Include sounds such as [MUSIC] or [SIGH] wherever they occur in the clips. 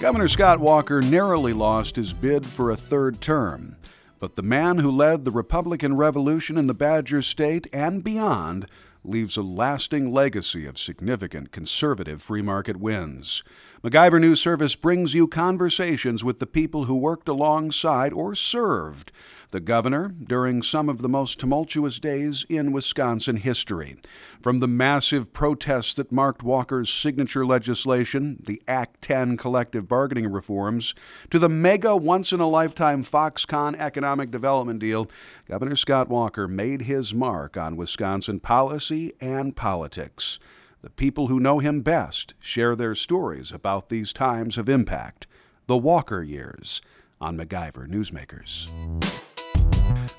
Governor Scott Walker narrowly lost his bid for a third term, but the man who led the Republican Revolution in the Badger State and beyond leaves a lasting legacy of significant conservative free market wins. MacIver News Service brings you conversations with the people who worked alongside or served the governor during some of the most tumultuous days in Wisconsin history. From the massive protests that marked Walker's signature legislation, the Act 10 collective bargaining reforms, to the mega once in a lifetime Foxconn economic development deal, Governor Scott Walker made his mark on Wisconsin policy and politics. The people who know him best share their stories about these times of impact, the Walker years, on MacIver Newsmakers.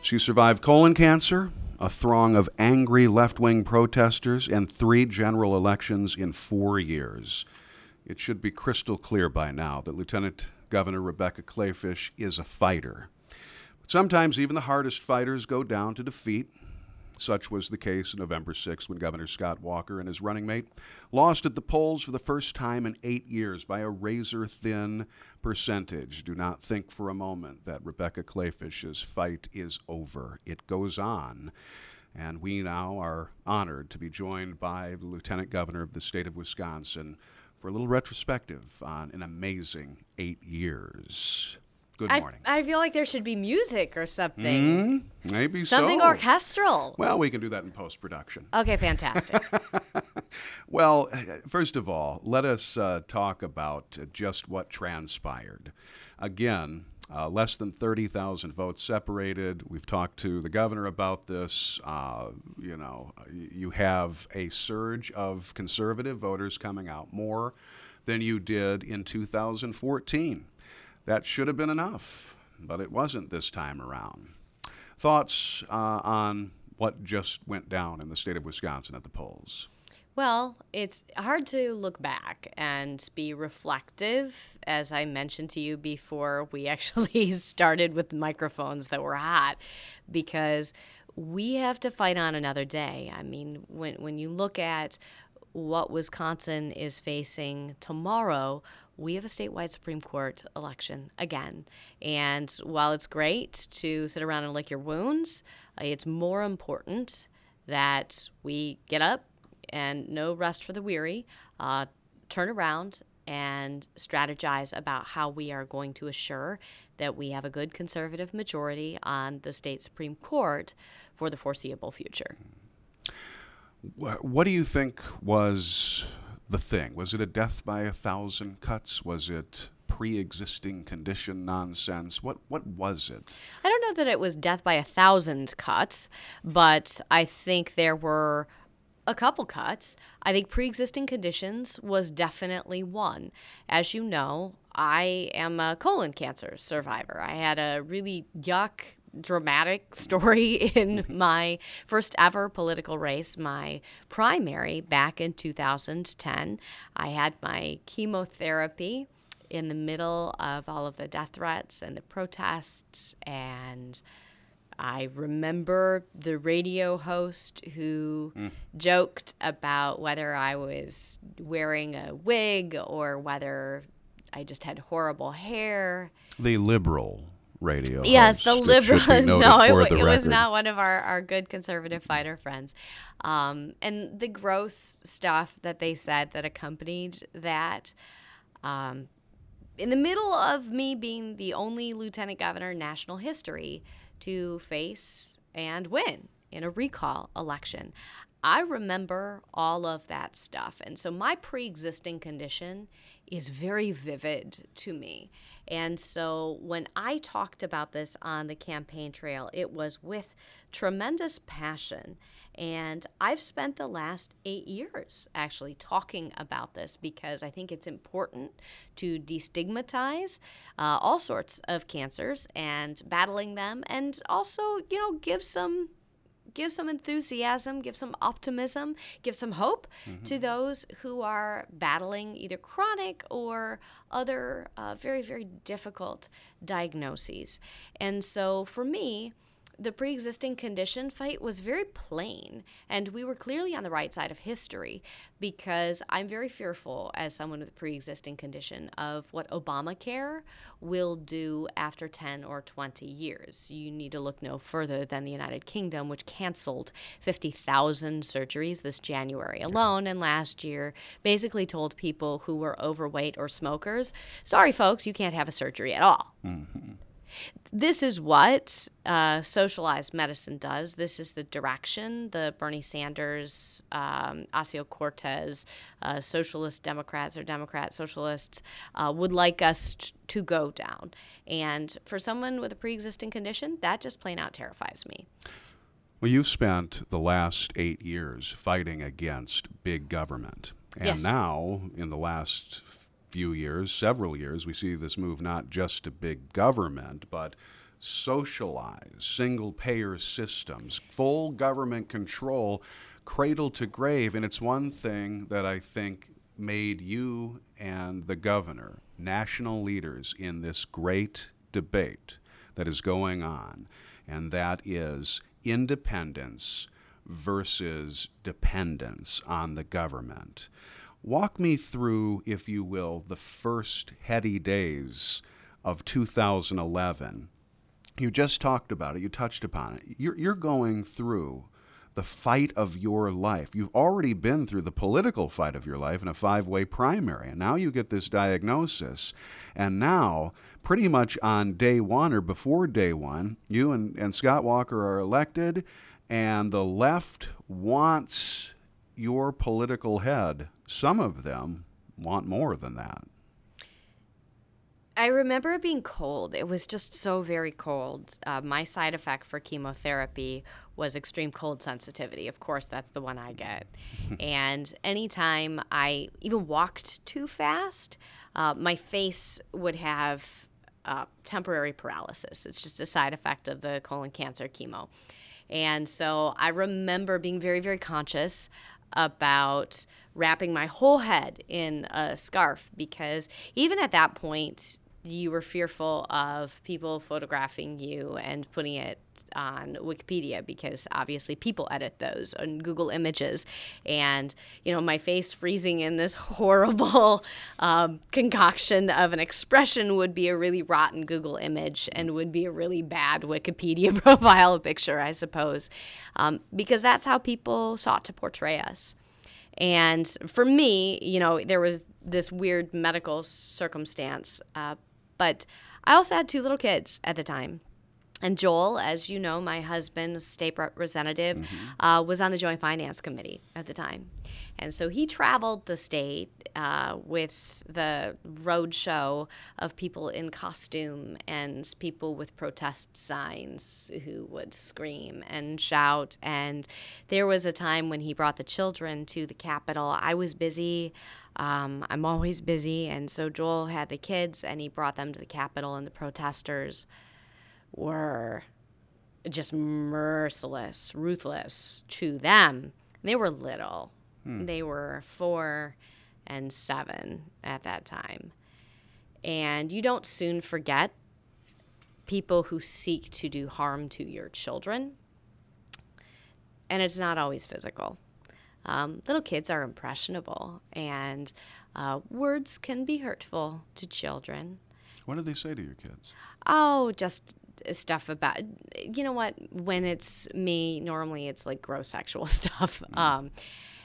She survived colon cancer, a throng of angry left wing protesters, and three general elections in four years. It should be crystal clear by now that Lieutenant Governor Rebecca Kleefisch is a fighter. But sometimes even the hardest fighters go down to defeat, such was the case November 6 when Governor Scott Walker and his running mate lost at the polls for the first time in eight years by a razor thin percentage. Do not think for a moment that Rebecca Kleefisch's fight is over. It goes on. And we now are honored to be joined by the Lieutenant Governor of the state of Wisconsin for a little retrospective on an amazing eight years. Good morning. I, I feel like there should be music or something. Mm, maybe Something so. orchestral. Well, we can do that in post production. Okay, fantastic. [LAUGHS] Well, first of all, let us uh, talk about just what transpired. Again, uh, less than 30,000 votes separated. We've talked to the governor about this. Uh, you know, you have a surge of conservative voters coming out more than you did in 2014. That should have been enough, but it wasn't this time around. Thoughts uh, on what just went down in the state of Wisconsin at the polls? Well, it's hard to look back and be reflective, as I mentioned to you before we [LAUGHS] actually started with microphones that were hot, because we have to fight on another day. I mean, when, when you look at what Wisconsin is facing tomorrow, we have a statewide Supreme Court election again. And while it's great to sit around and lick your wounds, it's more important that we get up and no rest for the weary, uh, turn around and strategize about how we are going to assure that we have a good conservative majority on the state Supreme Court for the foreseeable future. What do you think was the thing? Was it a death by a thousand cuts? Was it pre-existing condition nonsense? What what was it? I don't know that it was death by a thousand cuts, but I think there were a couple cuts. I think pre existing conditions was definitely one. As you know, I am a colon cancer survivor. I had a really yuck, dramatic [LAUGHS] story in [LAUGHS] my first ever political race, my primary back in 2010. I had my chemotherapy in the middle of all of the death threats and the protests and I remember the radio host who joked about whether I was wearing a wig or whether I just had horrible hair. The liberal radio. Yes, the host, should liberal. [LAUGHS] No, it, the it was not one of our, our good conservative fighter friends. Um, and the gross stuff that they said that accompanied that. Um, in the middle of me being the only lieutenant governor in national history to face and win in a recall election. I remember all of that stuff. And so my pre existing condition is very vivid to me. And so when I talked about this on the campaign trail, it was with tremendous passion. And I've spent the last eight years actually talking about this because I think it's important to destigmatize uh, all sorts of cancers and battling them, and also, you know, give some give some enthusiasm, give some optimism, give some hope to those who are battling either chronic or other uh, very, very difficult diagnoses. And so for me, the pre existing condition fight was very plain, and we were clearly on the right side of history because I'm very fearful, as someone with a pre existing condition, of what Obamacare will do after 10 or 20 years. You need to look no further than the United Kingdom, which canceled 50,000 surgeries this January alone, and last year basically told people who were overweight or smokers, sorry, folks, you can't have a surgery at all. Mm-hmm. This is what uh, socialized medicine does. This is the direction the Bernie Sanders, um, Ocasio Cortez, uh, socialist Democrats or Democrat socialists uh, would like us t- to go down. And for someone with a pre existing condition, that just plain out terrifies me. Well, you've spent the last eight years fighting against big government. And yes. now, in the last few years, several years, we see this move not just to big government, but socialized, single payer systems, full government control, cradle to grave. And it's one thing that I think made you and the governor national leaders in this great debate that is going on, and that is independence versus dependence on the government. Walk me through, if you will, the first heady days of 2011. You just talked about it, you touched upon it. You're, you're going through the fight of your life. You've already been through the political fight of your life in a five way primary, and now you get this diagnosis. And now, pretty much on day one or before day one, you and, and Scott Walker are elected, and the left wants your political head some of them want more than that. I remember it being cold. It was just so very cold. Uh, my side effect for chemotherapy was extreme cold sensitivity. Of course, that's the one I get. [LAUGHS] and anytime I even walked too fast, uh, my face would have uh, temporary paralysis. It's just a side effect of the colon cancer chemo. And so I remember being very, very conscious about wrapping my whole head in a scarf because even at that point, you were fearful of people photographing you and putting it on Wikipedia because obviously people edit those on Google Images, and you know my face freezing in this [LAUGHS] horrible um, concoction of an expression would be a really rotten Google image and would be a really bad Wikipedia [LAUGHS] profile picture, I suppose, um, because that's how people sought to portray us. And for me, you know, there was this weird medical circumstance, uh, but I also had two little kids at the time. And Joel, as you know, my husband, state representative, mm-hmm. uh, was on the Joint Finance Committee at the time. And so he traveled the state uh, with the road show of people in costume and people with protest signs who would scream and shout. And there was a time when he brought the children to the Capitol. I was busy. Um, I'm always busy. And so Joel had the kids and he brought them to the Capitol, and the protesters were just merciless, ruthless to them. They were little. Hmm. They were four and seven at that time. And you don't soon forget people who seek to do harm to your children. And it's not always physical. Um, little kids are impressionable, and uh, words can be hurtful to children. What do they say to your kids? Oh, just stuff about you know what when it's me normally it's like gross sexual [LAUGHS] stuff mm. um,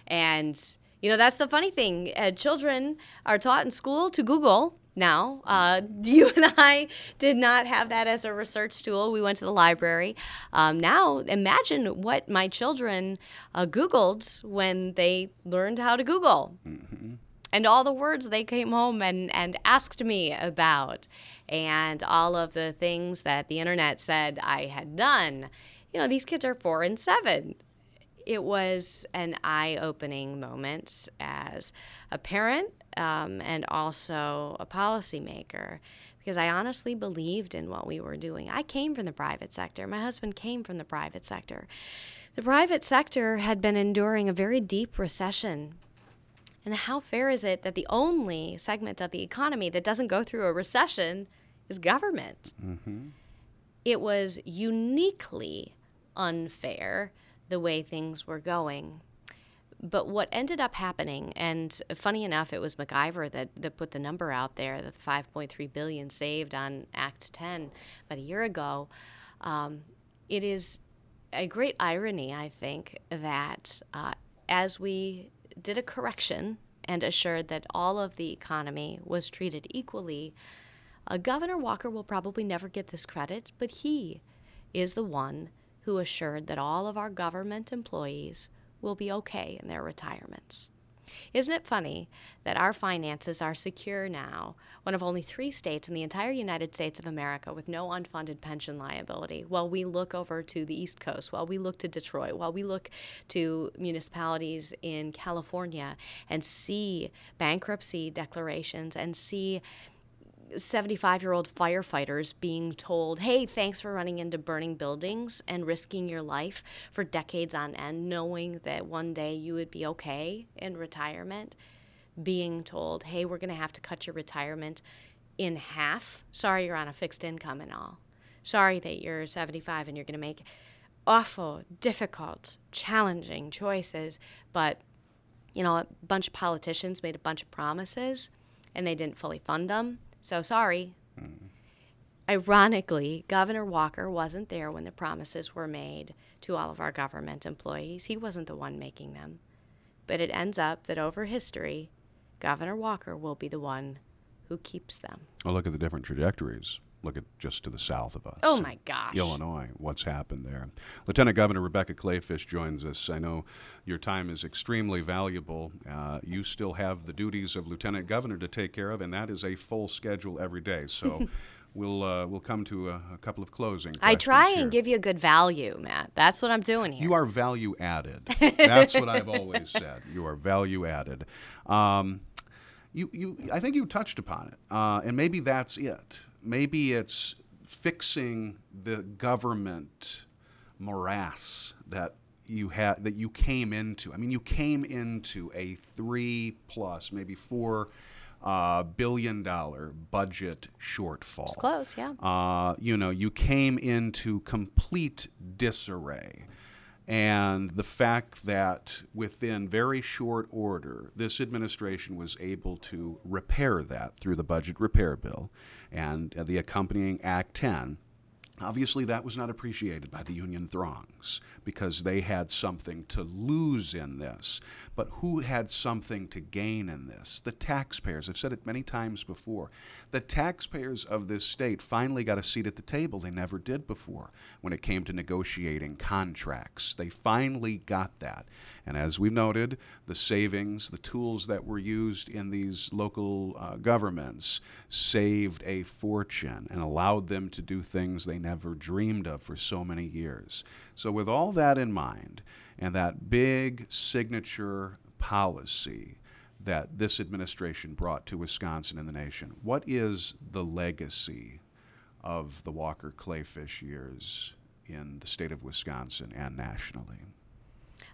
and you know that's the funny thing uh, children are taught in school to google now. Uh, [LAUGHS] you and i did not have that as a research tool. We went to the library. Um, now imagine what my children uh, googled when they learned how to google. Mm-hmm and all the words they came home and, and asked me about, and all of the things that the internet said I had done. You know, these kids are four and seven. It was an eye opening moment as a parent um, and also a policymaker because I honestly believed in what we were doing. I came from the private sector, my husband came from the private sector. The private sector had been enduring a very deep recession and how fair is it that the only segment of the economy that doesn't go through a recession is government? Mm-hmm. it was uniquely unfair the way things were going. But what ended up happening, and funny enough, it was MacIver that, that put the number out there, the 5.3 billion saved on Act 10 about a year ago. Um, it is a great irony, I think, that uh, as we did a correction and assured that all of the economy was treated equally, uh, Governor Walker will probably never get this credit, but he is the one who assured that all of our government employees will be okay in their retirements. Isn't it funny that our finances are secure now, one of only three states in the entire United States of America with no unfunded pension liability, while we look over to the East Coast, while we look to Detroit, while we look to municipalities in California and see bankruptcy declarations and see 75 year old firefighters being told, hey, thanks for running into burning buildings and risking your life for decades on end, knowing that one day you would be okay in retirement, being told, hey, we're going to have to cut your retirement in half. Sorry, you're on a fixed income and all. Sorry that you're 75 and you're going to make awful, difficult, challenging choices. But, you know, a bunch of politicians made a bunch of promises and they didn't fully fund them so sorry. Mm. Ironically, Governor Walker wasn't there when the promises were made to all of our government employees. He wasn't the one making them. But it ends up that over history, Governor Walker will be the one who keeps them. Well, look at the different trajectories look at just to the south of us. Oh my gosh. Illinois, what's happened there. Lieutenant Governor Rebecca Kleefisch joins us. I know your time is extremely valuable. Uh, you still have the duties of Lieutenant Governor to take care of, and that is a full schedule every day. So [LAUGHS] we'll uh, we'll come to a, a couple of closing. I try here. and give you a good value, Matt. That's what I'm doing here. You are value added. [LAUGHS] That's what I've always said. You are value added. Um, you, you, I think you touched upon it, uh, and maybe that's it maybe it's fixing the government morass that you had that you came into. I mean, you came into a three plus, maybe four uh, billion dollar budget shortfall. It's close, yeah. Uh, you know, you came into complete disarray. And the fact that within very short order, this administration was able to repair that through the budget repair bill and uh, the accompanying Act 10, obviously that was not appreciated by the union throngs because they had something to lose in this. But who had something to gain in this? The taxpayers. I've said it many times before. The taxpayers of this state finally got a seat at the table they never did before when it came to negotiating contracts. They finally got that. And as we've noted, the savings, the tools that were used in these local uh, governments saved a fortune and allowed them to do things they never dreamed of for so many years. So, with all that in mind, and that big signature policy that this administration brought to Wisconsin and the nation. What is the legacy of the Walker Kleefisch years in the state of Wisconsin and nationally?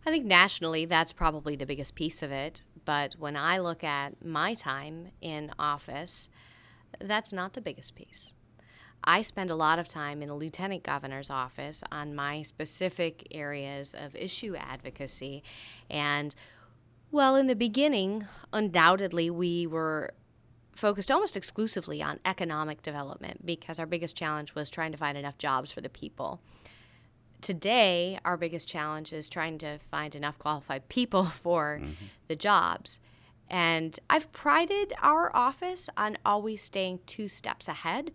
I think nationally, that's probably the biggest piece of it. But when I look at my time in office, that's not the biggest piece. I spend a lot of time in the lieutenant governor's office on my specific areas of issue advocacy. And, well, in the beginning, undoubtedly, we were focused almost exclusively on economic development because our biggest challenge was trying to find enough jobs for the people. Today, our biggest challenge is trying to find enough qualified people [LAUGHS] for mm-hmm. the jobs. And I've prided our office on always staying two steps ahead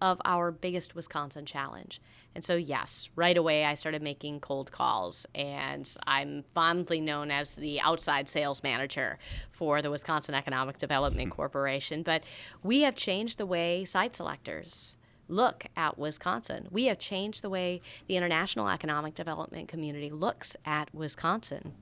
of our biggest Wisconsin challenge. And so, yes, right away I started making cold calls, and I'm fondly known as the outside sales manager for the Wisconsin Economic Development hmm. Corporation. But we have changed the way site selectors look at Wisconsin. We have changed the way the international economic development community looks at Wisconsin.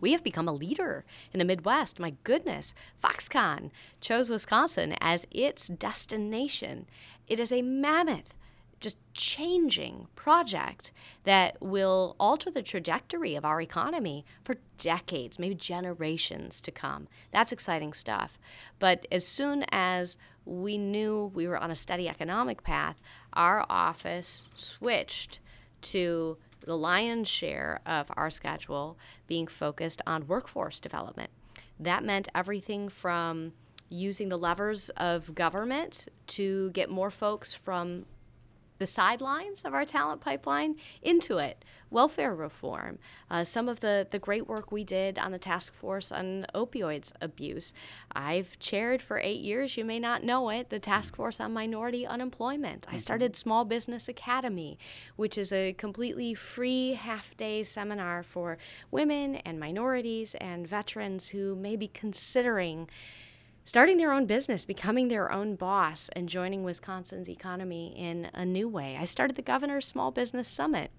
We have become a leader in the Midwest. My goodness, Foxconn chose Wisconsin as its destination. It is a mammoth, just changing project that will alter the trajectory of our economy for decades, maybe generations to come. That's exciting stuff. But as soon as we knew we were on a steady economic path, our office switched to the lion's share of our schedule being focused on workforce development. That meant everything from using the levers of government to get more folks from the sidelines of our talent pipeline into it. Welfare reform, uh, some of the, the great work we did on the task force on opioids abuse. I've chaired for eight years, you may not know it, the task force on minority unemployment. I started Small Business Academy, which is a completely free half day seminar for women and minorities and veterans who may be considering starting their own business, becoming their own boss, and joining Wisconsin's economy in a new way. I started the Governor's Small Business Summit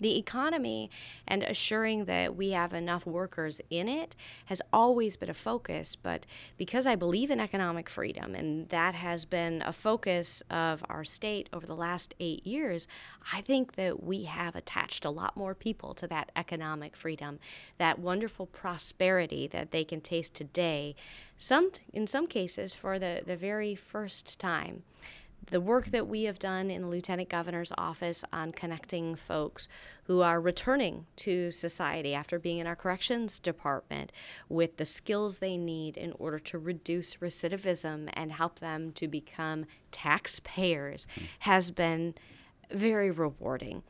the economy and assuring that we have enough workers in it has always been a focus. But because I believe in economic freedom, and that has been a focus of our state over the last eight years, I think that we have attached a lot more people to that economic freedom, that wonderful prosperity that they can taste today, some in some cases for the, the very first time the work that we have done in the lieutenant governor's office on connecting folks who are returning to society after being in our corrections department with the skills they need in order to reduce recidivism and help them to become taxpayers hmm. has been very rewarding.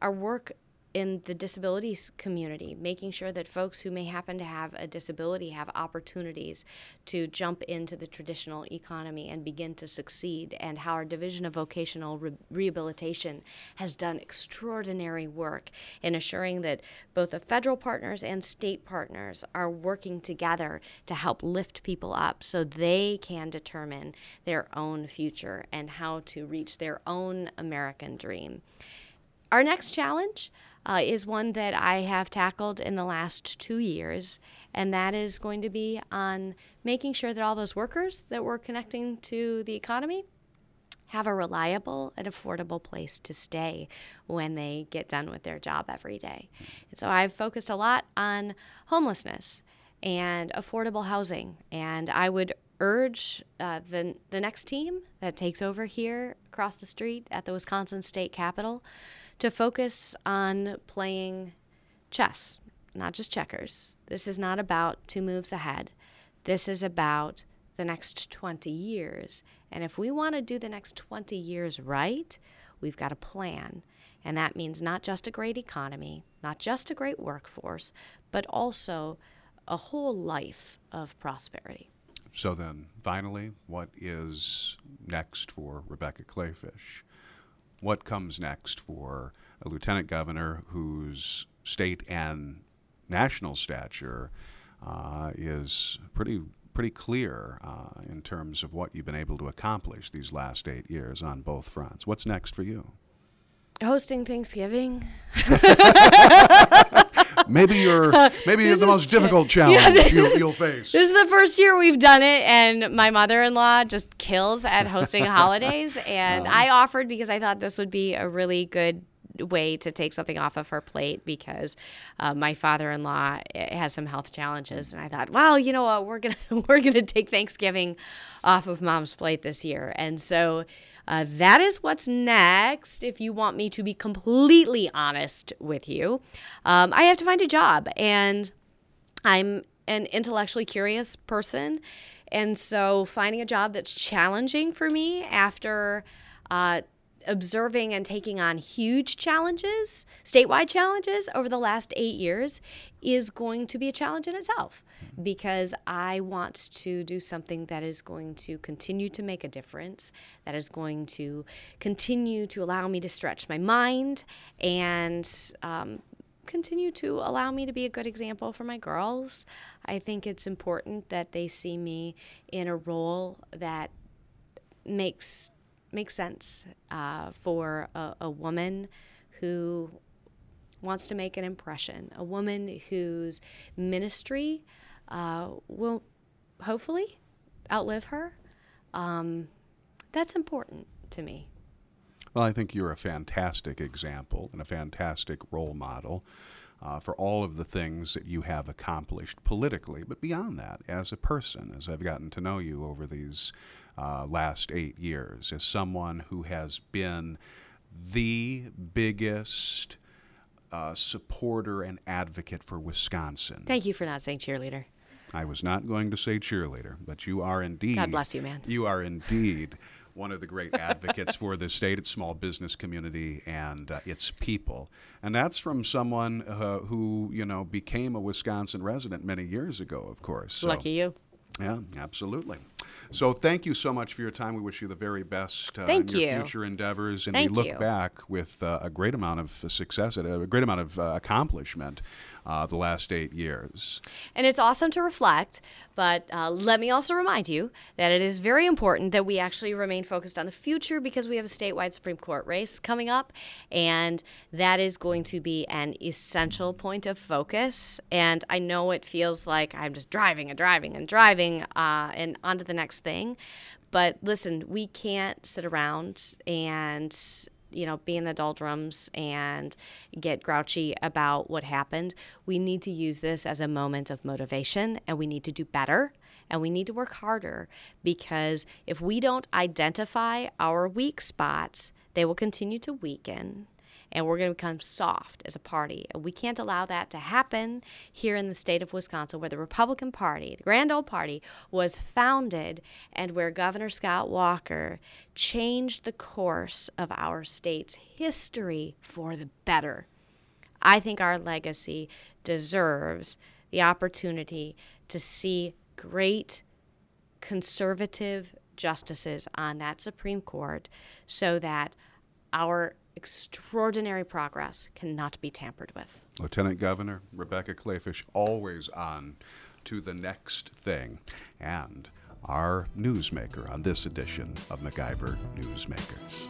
Our work in the disabilities community, making sure that folks who may happen to have a disability have opportunities to jump into the traditional economy and begin to succeed, and how our Division of Vocational Re- Rehabilitation has done extraordinary work in assuring that both the federal partners and state partners are working together to help lift people up so they can determine their own future and how to reach their own American dream. Our next challenge uh, is one that I have tackled in the last two years, and that is going to be on making sure that all those workers that we're connecting to the economy have a reliable and affordable place to stay when they get done with their job every day. And so I've focused a lot on homelessness and affordable housing, and I would urge uh, the, the next team that takes over here across the street at the Wisconsin State Capitol to focus on playing chess, not just checkers. This is not about two moves ahead. This is about the next 20 years. And if we want to do the next 20 years right, we've got a plan. And that means not just a great economy, not just a great workforce, but also a whole life of prosperity. So then, finally, what is next for Rebecca Kleefisch? What comes next for a lieutenant governor whose state and national stature uh, is pretty pretty clear uh, in terms of what you've been able to accomplish these last eight years on both fronts. What's next for you? Hosting Thanksgiving. [LAUGHS] maybe you're maybe you're the most difficult challenge yeah, you'll, is, you'll, face. This is the first year we've done it, and my mother-in-law just kills at hosting [LAUGHS] holidays. And I offered because I thought this would be a really good way to take something off of her plate because uh, my father-in-law eh, has some health challenges, and I thought, well, you know what, we're gonna [LAUGHS] we're gonna take Thanksgiving off of mom's plate this year, and so. Uh, that is what's next. If you want me to be completely honest with you, um, I have to find a job, and I'm an intellectually curious person. And so, finding a job that's challenging for me after uh, observing and taking on huge challenges, statewide challenges over the last eight years, is going to be a challenge in itself because I want to do something that is going to continue to make a difference, that is going to continue to allow me to stretch my mind and um, continue to allow me to be a good example for my girls. I think it's important that they see me in a role that makes makes sense uh, for a, a woman who wants to make an impression, a woman whose ministry uh, will hopefully outlive her. Um, that's important to me. Well, I think you're a fantastic example and a fantastic role model. uh, for all of the things that you have accomplished politically, but beyond that, as a person, as I've gotten to know you over these uh, last eight years, as someone who has been the biggest uh, supporter and advocate for Wisconsin. Thank you for not saying cheerleader. I was not going to say cheerleader, but you are indeed. God bless you, man. You are indeed [LAUGHS] one of the great advocates for the state, its small business community, and uh, its people. And that's from someone uh, who, you know, became a Wisconsin resident many years ago, of course. So, Lucky you. Yeah, absolutely. So thank you so much for your time. We wish you the very best uh, in your you. future endeavors, and Thank we look you. back with uh, a great amount of success, and a great amount of uh, accomplishment uh, the last eight years. And it's awesome to reflect, but uh, let me also remind you that it is very important that we actually remain focused on the future because we have a statewide Supreme Court race coming up, and that is going to be an essential point of focus. And I know it feels like I'm just driving and driving and driving uh, and on to the next thing. But listen, we can't sit around and you know, be in the doldrums and get grouchy about what happened. We need to use this as a moment of motivation and we need to do better and we need to work harder because if we don't identify our weak spots, they will continue to weaken and we're going to become soft as a party. We can't allow that to happen here in the state of Wisconsin, where the Republican Party, the Grand Old Party, was founded and where Governor Scott Walker changed the course of our state's history for the better. I think our legacy deserves the opportunity to see great conservative justices on that Supreme Court so that our extraordinary progress cannot be tampered with. Lieutenant Governor Rebecca Kleefisch, always on to the next thing, and our newsmaker on this edition of MacIver Newsmakers.